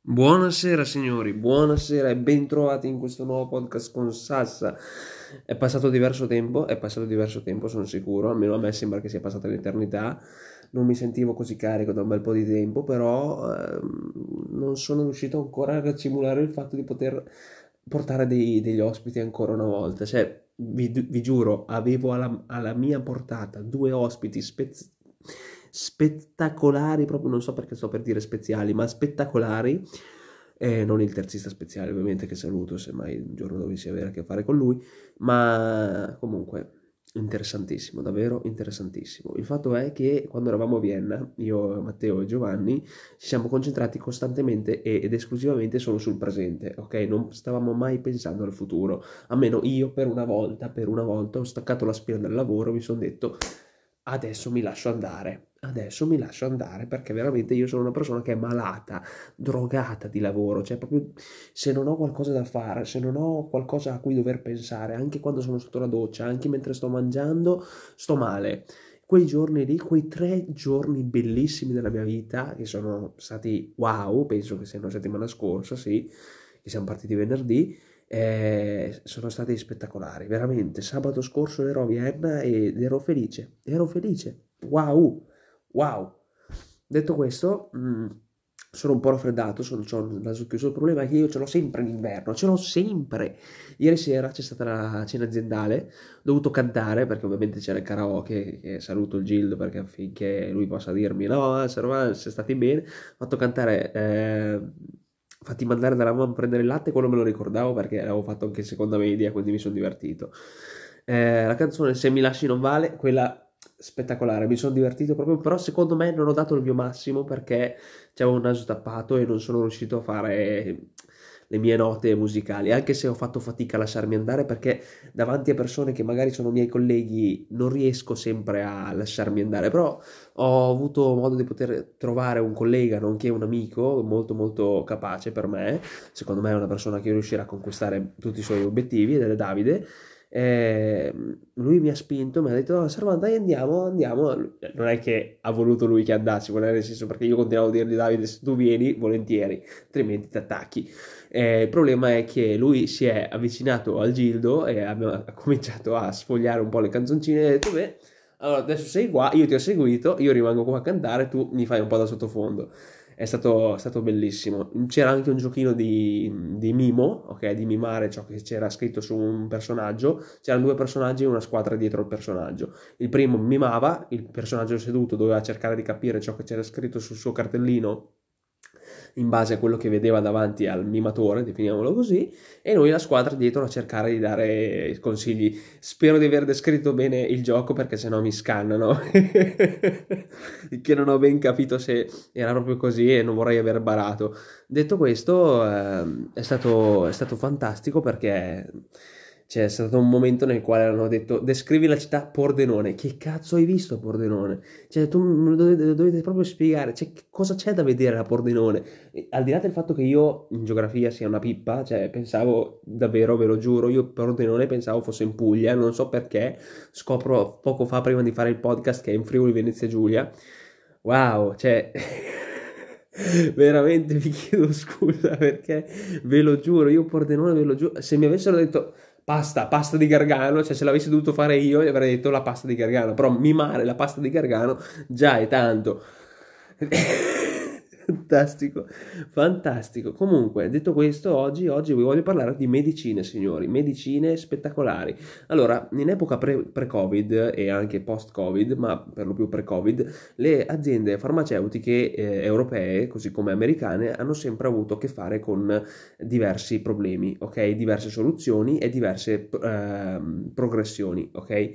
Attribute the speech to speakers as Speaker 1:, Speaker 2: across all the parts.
Speaker 1: Buonasera signori, buonasera e bentrovati in questo nuovo podcast con Sassa. È passato diverso tempo, è passato diverso tempo, sono sicuro, almeno a me sembra che sia passata l'eternità. Non mi sentivo così carico da un bel po' di tempo, però ehm, non sono riuscito ancora a racimolare il fatto di poter portare dei- degli ospiti ancora una volta. Cioè, vi, vi giuro, avevo alla, alla mia portata due ospiti spez- spettacolari, proprio non so perché sto per dire speziali, ma spettacolari. E non il terzista speziale, ovviamente, che saluto se mai un giorno dovessi avere a che fare con lui, ma comunque interessantissimo, davvero interessantissimo. Il fatto è che quando eravamo a Vienna, io, Matteo e Giovanni, ci siamo concentrati costantemente ed esclusivamente solo sul presente, ok? Non stavamo mai pensando al futuro. Almeno io per una volta, per una volta ho staccato la spina dal lavoro, mi sono detto adesso mi lascio andare. Adesso mi lascio andare perché veramente io sono una persona che è malata, drogata di lavoro, cioè proprio se non ho qualcosa da fare, se non ho qualcosa a cui dover pensare, anche quando sono sotto la doccia, anche mentre sto mangiando, sto male. Quei giorni lì, quei tre giorni bellissimi della mia vita, che sono stati wow, penso che sia una settimana scorsa, sì, che siamo partiti venerdì, eh, sono stati spettacolari, veramente. Sabato scorso ero a Vienna ed ero felice, ero felice. Wow, wow. Detto questo, mh, sono un po' raffreddato, sono, ho il naso chiuso. Il problema è che io ce l'ho sempre in inverno, ce l'ho sempre. Ieri sera c'è stata la cena aziendale, ho dovuto cantare perché ovviamente c'era il karaoke, che saluto il Gildo perché affinché lui possa dirmi no, siete stati bene, ho fatto cantare... Eh, fatti mandare dalla mamma a prendere il latte, quello me lo ricordavo perché l'avevo fatto anche in seconda media, quindi mi sono divertito. Eh, la canzone Se mi lasci non vale, quella spettacolare, mi sono divertito proprio, però secondo me non ho dato il mio massimo perché c'avevo un naso tappato e non sono riuscito a fare le mie note musicali, anche se ho fatto fatica a lasciarmi andare perché davanti a persone che magari sono miei colleghi non riesco sempre a lasciarmi andare, però ho avuto modo di poter trovare un collega, nonché un amico molto molto capace per me, secondo me è una persona che riuscirà a conquistare tutti i suoi obiettivi ed è Davide. Eh, lui mi ha spinto, mi ha detto: no, Sarvan, dai, andiamo, andiamo. Non è che ha voluto lui che andassi, nel senso perché io continuavo a dirgli: Davide, se tu vieni, volentieri, altrimenti ti attacchi. Eh, il problema è che lui si è avvicinato al Gildo e ha cominciato a sfogliare un po' le canzoncine e ha detto: Beh, allora adesso sei qua, io ti ho seguito, io rimango qua a cantare, tu mi fai un po' da sottofondo. È stato, stato bellissimo. C'era anche un giochino di, di, mimo, ok? Di mimare ciò che c'era scritto su un personaggio. C'erano due personaggi e una squadra dietro il personaggio. Il primo mimava, il personaggio seduto doveva cercare di capire ciò che c'era scritto sul suo cartellino in base a quello che vedeva davanti al mimatore, definiamolo così, e noi la squadra dietro a cercare di dare consigli. Spero di aver descritto bene il gioco perché sennò mi scannano, che non ho ben capito se era proprio così e non vorrei aver barato. Detto questo, eh, è, stato, è stato fantastico perché c'è stato un momento nel quale hanno detto descrivi la città Pordenone. Che cazzo hai visto Pordenone? Cioè, tu me lo dovete, dovete proprio spiegare. Cioè, cosa c'è da vedere a Pordenone? E, al di là del fatto che io in geografia sia una pippa, cioè, pensavo davvero, ve lo giuro, io Pordenone pensavo fosse in Puglia, non so perché. Scopro poco fa prima di fare il podcast che è in Friuli Venezia Giulia. Wow, cioè. veramente vi chiedo scusa perché ve lo giuro, io Pordenone ve lo giuro, se mi avessero detto pasta, pasta di Gargano, cioè se l'avessi dovuto fare io gli avrei detto la pasta di Gargano, però mimare la pasta di Gargano già è tanto. Fantastico, fantastico. Comunque, detto questo, oggi, oggi vi voglio parlare di medicine, signori, medicine spettacolari. Allora, in epoca pre- pre-Covid e anche post-Covid, ma per lo più pre-Covid, le aziende farmaceutiche eh, europee, così come americane, hanno sempre avuto a che fare con diversi problemi, ok? Diverse soluzioni e diverse eh, progressioni, ok?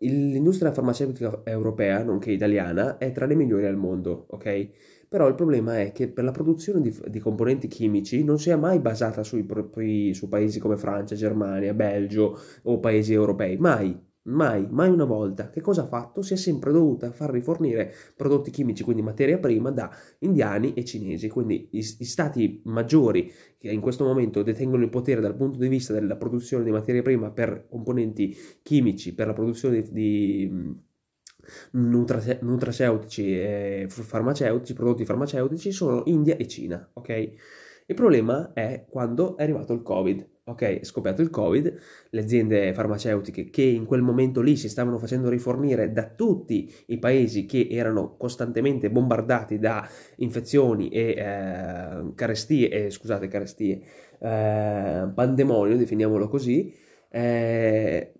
Speaker 1: L'industria farmaceutica europea, nonché italiana, è tra le migliori al mondo, ok? Però il problema è che per la produzione di, di componenti chimici non si è mai basata sui, su paesi come Francia, Germania, Belgio o paesi europei, mai. Mai, mai una volta. Che cosa ha fatto? Si è sempre dovuta far rifornire prodotti chimici, quindi materia prima, da indiani e cinesi. Quindi i, i stati maggiori che in questo momento detengono il potere dal punto di vista della produzione di materia prima per componenti chimici, per la produzione di, di nutraceutici e farmaceutici, prodotti farmaceutici sono India e Cina, ok? Il problema è quando è arrivato il Covid, ok? È scoppiato il Covid, le aziende farmaceutiche che in quel momento lì si stavano facendo rifornire da tutti i paesi che erano costantemente bombardati da infezioni e eh, carestie, eh, scusate, carestie, eh, pandemonio, definiamolo così, eh,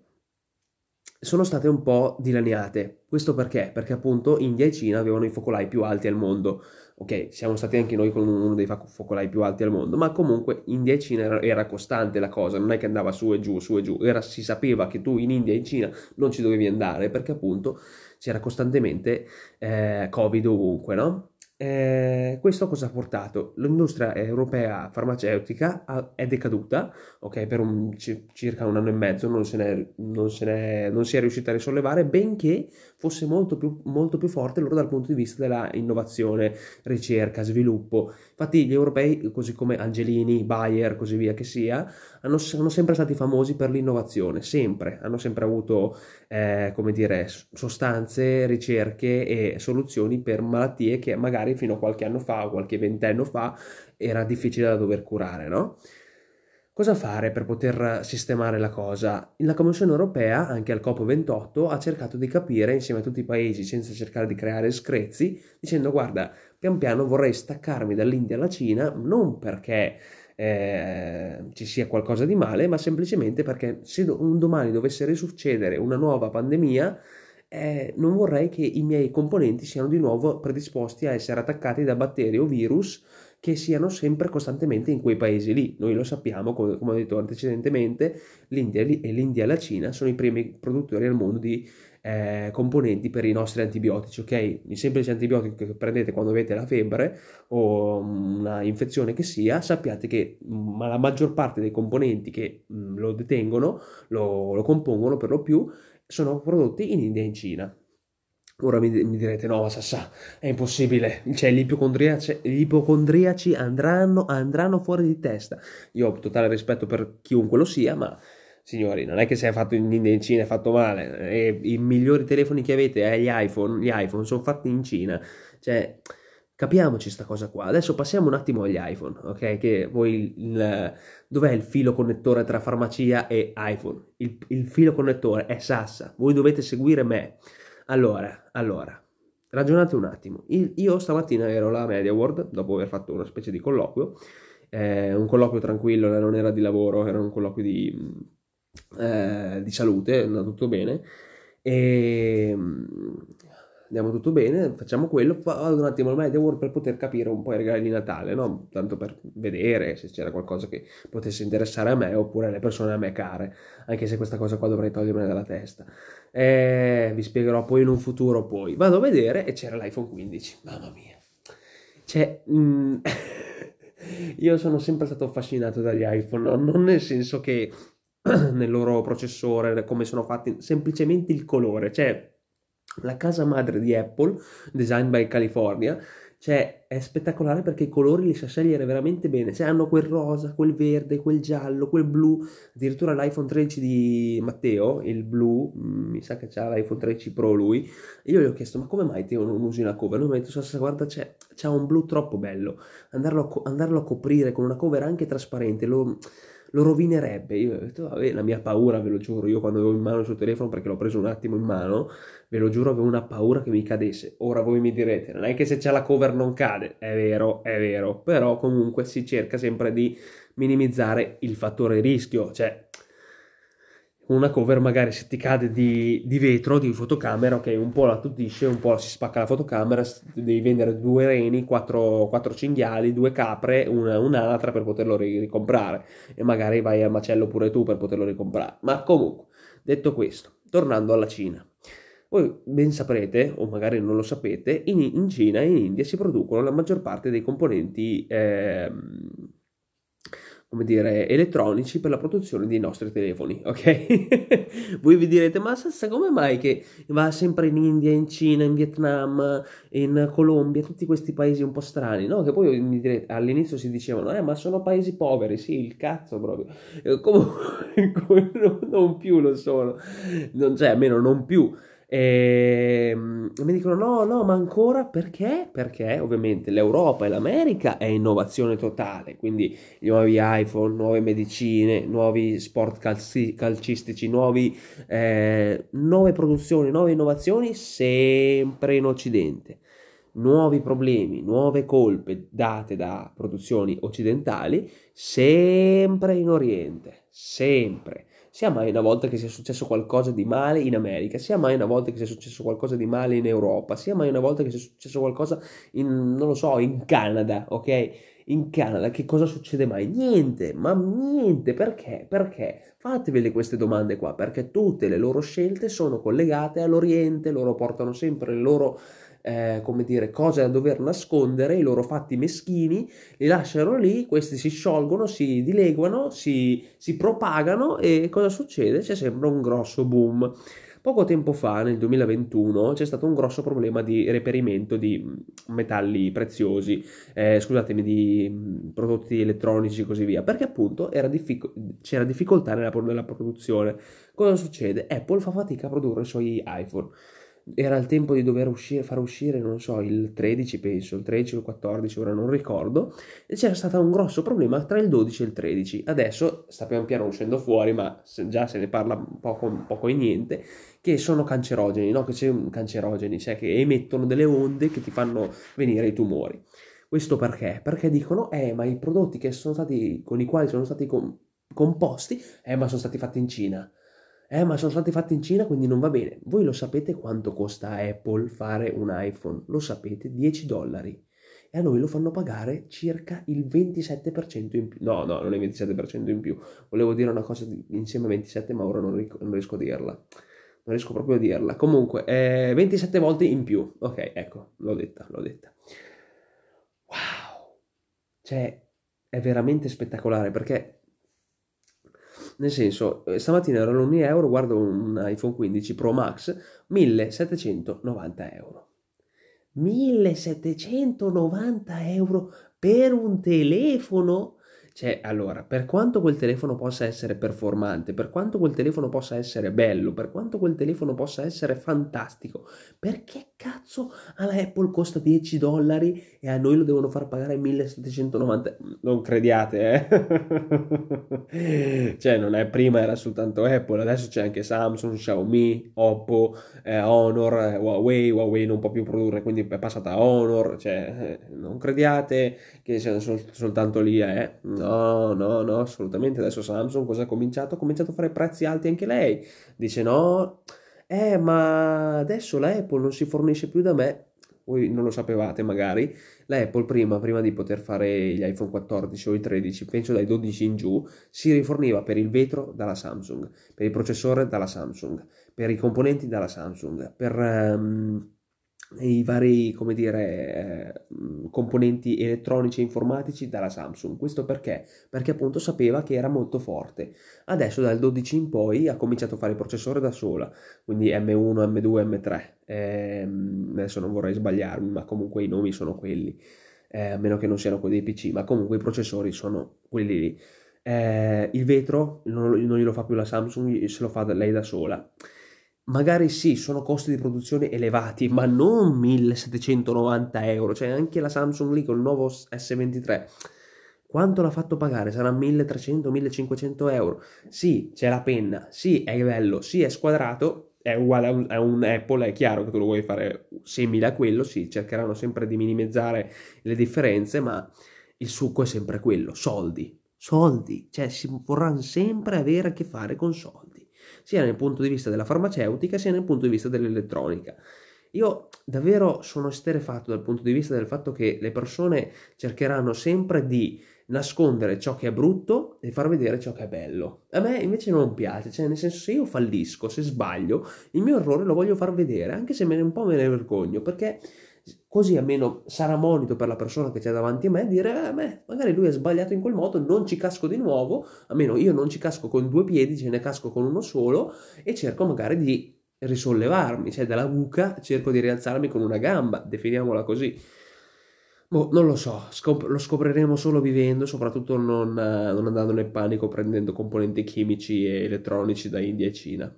Speaker 1: sono state un po' dilaniate. Questo perché? Perché appunto India e Cina avevano i focolai più alti al mondo. Ok, siamo stati anche noi con uno dei focolai più alti al mondo, ma comunque India e Cina era, era costante la cosa, non è che andava su e giù, su e giù, era, si sapeva che tu in India e in Cina non ci dovevi andare perché appunto c'era costantemente eh, Covid ovunque, no? Eh, questo cosa ha portato? L'industria europea farmaceutica è decaduta, ok, per un, c- circa un anno e mezzo non, se n'è, non, se n'è, non si è riuscita a risollevare, benché fosse molto più, molto più forte loro dal punto di vista della innovazione, ricerca, sviluppo. Infatti gli europei, così come Angelini, Bayer, così via che sia, hanno, sono sempre stati famosi per l'innovazione, sempre, hanno sempre avuto, eh, come dire, sostanze, ricerche e soluzioni per malattie che magari fino a qualche anno fa o qualche ventennio fa era difficile da dover curare, no? Cosa fare per poter sistemare la cosa? La Commissione europea, anche al COP28, ha cercato di capire insieme a tutti i paesi, senza cercare di creare screzi, dicendo guarda, pian piano vorrei staccarmi dall'India alla Cina, non perché eh, ci sia qualcosa di male, ma semplicemente perché se un domani dovesse risuccedere una nuova pandemia, eh, non vorrei che i miei componenti siano di nuovo predisposti a essere attaccati da batteri o virus che siano sempre costantemente in quei paesi lì. Noi lo sappiamo, come, ho detto antecedentemente, l'India e l'India e la Cina sono i primi produttori al mondo di eh, componenti per i nostri antibiotici, ok? Il semplice antibiotico che prendete quando avete la febbre o una infezione che sia, sappiate che mm, la maggior parte dei componenti che mh, mm, lo detengono, lo, lo compongono per lo più, sono prodotti in India e in Cina. Ora mi, mi, direte, no, Sassà, è impossibile, cioè gli ipocondriaci, gli ipocondriaci andranno, andranno, fuori di testa. Io ho totale rispetto per chiunque lo sia, ma signori, non è che se è fatto in in Cina è fatto male. E I migliori telefoni che avete, eh, gli iPhone, gli iPhone sono fatti in Cina. Cioè, capiamoci sta cosa qua. Adesso passiamo un attimo agli iPhone, ok? Che voi, il, dov'è il filo connettore tra farmacia e iPhone? Il, il filo connettore è Sassa. Voi dovete seguire me. Allora, allora, ragionate un attimo. Io stamattina ero alla Media World, dopo aver fatto una specie di colloquio, eh, un colloquio tranquillo, non era di lavoro, era un colloquio di eh, di salute, è andato tutto bene. E andiamo tutto bene, facciamo quello, vado un attimo al Media World per poter capire un po' i regali di Natale, no? Tanto per vedere se c'era qualcosa che potesse interessare a me oppure alle persone a me care, anche se questa cosa qua dovrei togliermela dalla testa. E vi spiegherò poi in un futuro poi. Vado a vedere e c'era l'iPhone 15, mamma mia. Cioè, mm, io sono sempre stato affascinato dagli iPhone, non nel senso che nel loro processore, come sono fatti, semplicemente il colore, cioè la casa madre di Apple, Design by California, cioè è spettacolare perché i colori li sa scegliere veramente bene, cioè hanno quel rosa, quel verde, quel giallo, quel blu, addirittura l'iPhone 13 di Matteo, il blu, mm, mi sa che c'ha l'iPhone 13 Pro lui, io gli ho chiesto ma come mai Teo non usi una cover? Lui mi ha detto guarda c'è, c'ha un blu troppo bello, andarlo a, andarlo a coprire con una cover anche trasparente, lo lo rovinerebbe. Io ho detto, vabbè, la mia paura, ve lo giuro, io quando avevo in mano il suo telefono, perché l'ho preso un attimo in mano, ve lo giuro, avevo una paura che mi cadesse. Ora voi mi direte, non è che se c'è la cover non cade, è vero, è vero, però comunque si cerca sempre di minimizzare il fattore rischio, cioè una cover magari se ti cade di, di, vetro, di fotocamera, ok, un po' la tuttisce, un po' si spacca la fotocamera, devi vendere due reni, quattro, quattro cinghiali, due capre, una, un'altra per poterlo ricomprare e magari vai al macello pure tu per poterlo ricomprare. Ma comunque, detto questo, tornando alla Cina. Voi ben saprete, o magari non lo sapete, in, in Cina e in India si producono la maggior parte dei componenti eh, come dire, elettronici per la produzione dei nostri telefoni, ok? Voi vi direte, ma come mai che va sempre in India, in Cina, in Vietnam, in Colombia, tutti questi paesi un po' strani, no? Che poi mi direte, all'inizio si dicevano, eh, ma sono paesi poveri, sì, il cazzo proprio. Comunque, non più lo sono, non, cioè, almeno non più. E mm, mi dicono no, no, ma ancora perché? Perché ovviamente l'Europa e l'America è innovazione totale, quindi nuovi iPhone, nuove medicine, nuovi sport calci- calcistici, nuovi, eh, nuove produzioni, nuove innovazioni sempre in Occidente. Nuovi problemi, nuove colpe date da produzioni occidentali, sempre in Oriente, sempre sia mai una volta che sia successo qualcosa di male in America, sia mai una volta che sia successo qualcosa di male in Europa, sia mai una volta che sia successo qualcosa in, non lo so, in Canada, ok? In Canada che cosa succede mai? Niente, ma niente, perché? Perché? Fatevele queste domande qua, perché tutte le loro scelte sono collegate all'Oriente, loro portano sempre le loro eh, come dire, cose da dover nascondere, i loro fatti meschini, li lasciano lì, questi si sciolgono, si dileguano, si, si propagano e cosa succede? C'è sempre un grosso boom. Poco tempo fa, nel 2021, c'è stato un grosso problema di reperimento di metalli preziosi, eh, scusatemi, di prodotti elettronici e così via, perché appunto diffic- c'era difficoltà nella, nella produzione. Cosa succede? Apple fa fatica a produrre i suoi iPhone era il tempo di dover uscire, far uscire, non so, il 13 penso, il 13 o il 14, ora non ricordo, e c'era stato un grosso problema tra il 12 e il 13. Adesso sta pian piano uscendo fuori, ma già se ne parla poco, poco e niente, che sono cancerogeni, no? Che c'è cancerogeni, cioè che emettono delle onde che ti fanno venire i tumori. Questo perché? Perché dicono, eh, ma i prodotti che sono stati, con i quali sono stati com- composti, eh, ma sono stati fatti in Cina eh, ma sono stati fatti in Cina, quindi non va bene. Voi lo sapete quanto costa Apple fare un iPhone? Lo sapete, 10 dollari. E a noi lo fanno pagare circa il 27% in più. No, no, non è il 27% in più. Volevo dire una cosa insieme a 27, ma ora non, ric- non riesco a dirla. Non riesco proprio a dirla. Comunque, eh, 27 volte in più. Ok, ecco, l'ho detta, l'ho detta. Wow! Cioè, è veramente spettacolare perché nel senso, eh, stamattina erano 1 euro, guardo un iPhone 15 Pro Max, 1790 euro. 1790 euro per un telefono? Cioè, allora, per quanto quel telefono possa essere performante, per quanto quel telefono possa essere bello, per quanto quel telefono possa essere fantastico, perché cazzo alla Apple costa 10 dollari e a noi lo devono far pagare 1790? Non crediate, eh? cioè, non è prima era soltanto Apple, adesso c'è anche Samsung, Xiaomi, Oppo, eh, Honor, eh, Huawei, Huawei non può più produrre, quindi è passata a Honor, cioè, eh, non crediate che sia sol- soltanto lì, eh? No, no, no, assolutamente. Adesso Samsung cosa ha cominciato? Ha cominciato a fare prezzi alti anche lei. Dice no, eh, ma adesso la Apple non si fornisce più da me. Voi non lo sapevate magari. La Apple prima, prima di poter fare gli iPhone 14 o i 13, penso dai 12 in giù, si riforniva per il vetro dalla Samsung, per il processore dalla Samsung, per i componenti dalla Samsung, per... Um, i vari, come dire, eh, componenti elettronici e informatici dalla Samsung. Questo perché? Perché appunto sapeva che era molto forte. Adesso dal 12 in poi ha cominciato a fare il processore da sola, quindi M1, M2, M3. Eh, adesso non vorrei sbagliarmi, ma comunque i nomi sono quelli, eh, a meno che non siano quelli dei PC, ma comunque i processori sono quelli lì. Eh, il vetro non, non glielo fa più la Samsung, se lo fa lei da sola magari sì, sono costi di produzione elevati, ma non 1790 euro, cioè anche la Samsung lì con il nuovo S23. Quanto l'ha fatto pagare? Sarà 1300-1500 euro. Sì, c'è la penna, sì, è bello, sì, è squadrato, è uguale a un, a un, Apple, è chiaro che tu lo vuoi fare simile a quello, sì, cercheranno sempre di minimizzare le differenze, ma il succo è sempre quello, soldi, soldi, cioè si vorranno sempre avere a che fare con soldi sia nel punto di vista della farmaceutica sia nel punto di vista dell'elettronica. Io davvero sono esterefatto dal punto di vista del fatto che le persone cercheranno sempre di nascondere ciò che è brutto e far vedere ciò che è bello. A me invece non piace, cioè nel senso se io fallisco, se sbaglio, il mio errore lo voglio far vedere, anche se me ne un po' me ne vergogno, perché così almeno sarà monito per la persona che c'è davanti a me dire, eh, beh, magari lui ha sbagliato in quel modo, non ci casco di nuovo, almeno io non ci casco con due piedi, ce ne casco con uno solo e cerco magari di risollevarmi, cioè dalla buca cerco di rialzarmi con una gamba, definiamola così. Boh, non lo so, scop- lo scopriremo solo vivendo, soprattutto non, non andando nel panico prendendo componenti chimici e elettronici da India e Cina.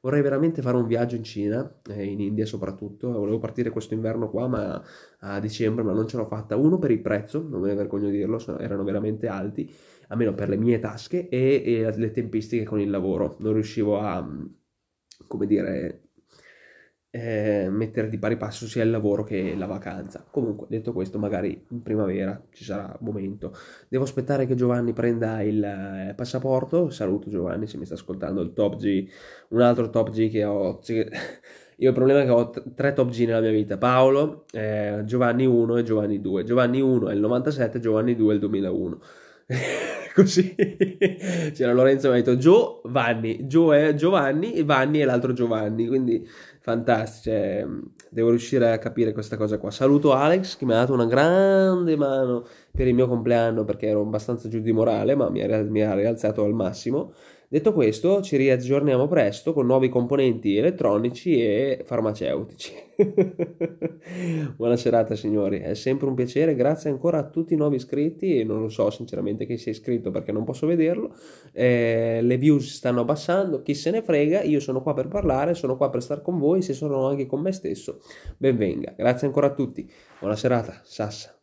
Speaker 1: Vorrei veramente fare un viaggio in Cina, eh, in India soprattutto, volevo partire questo inverno qua ma a dicembre, ma non ce l'ho fatta, uno per il prezzo, non me ne vergogno di dirlo, erano veramente alti, almeno per le mie tasche, e, e le tempistiche con il lavoro, non riuscivo a, come dire, eh, mettere di pari passo sia il lavoro che la vacanza. Comunque, detto questo, magari in primavera ci sarà momento. Devo aspettare che Giovanni prenda il eh, passaporto. Saluto Giovanni se mi sta ascoltando. Il Top G, un altro Top G che ho. Io il problema è che ho tre Top G nella mia vita: Paolo, eh, Giovanni 1 e Giovanni 2. Giovanni 1 è il 97, Giovanni 2 è il 2001. Così c'era Lorenzo mi ha detto Giovanni, Gio è Giovanni e Vanni è l'altro Giovanni. Quindi fantastici. Cioè, devo riuscire a capire questa cosa qua. Saluto Alex che mi ha dato una grande mano per il mio compleanno perché ero abbastanza giù di morale, ma mi ha, mi ha rialzato al massimo. Detto questo, ci riaggiorniamo presto con nuovi componenti elettronici e farmaceutici. Buona serata signori, è sempre un piacere, grazie ancora a tutti i nuovi iscritti. E non lo so sinceramente chi si è iscritto perché non posso vederlo, eh, le views stanno abbassando, chi se ne frega, io sono qua per parlare, sono qua per stare con voi, se sono anche con me stesso, benvenga, grazie ancora a tutti, buona serata, Sassa.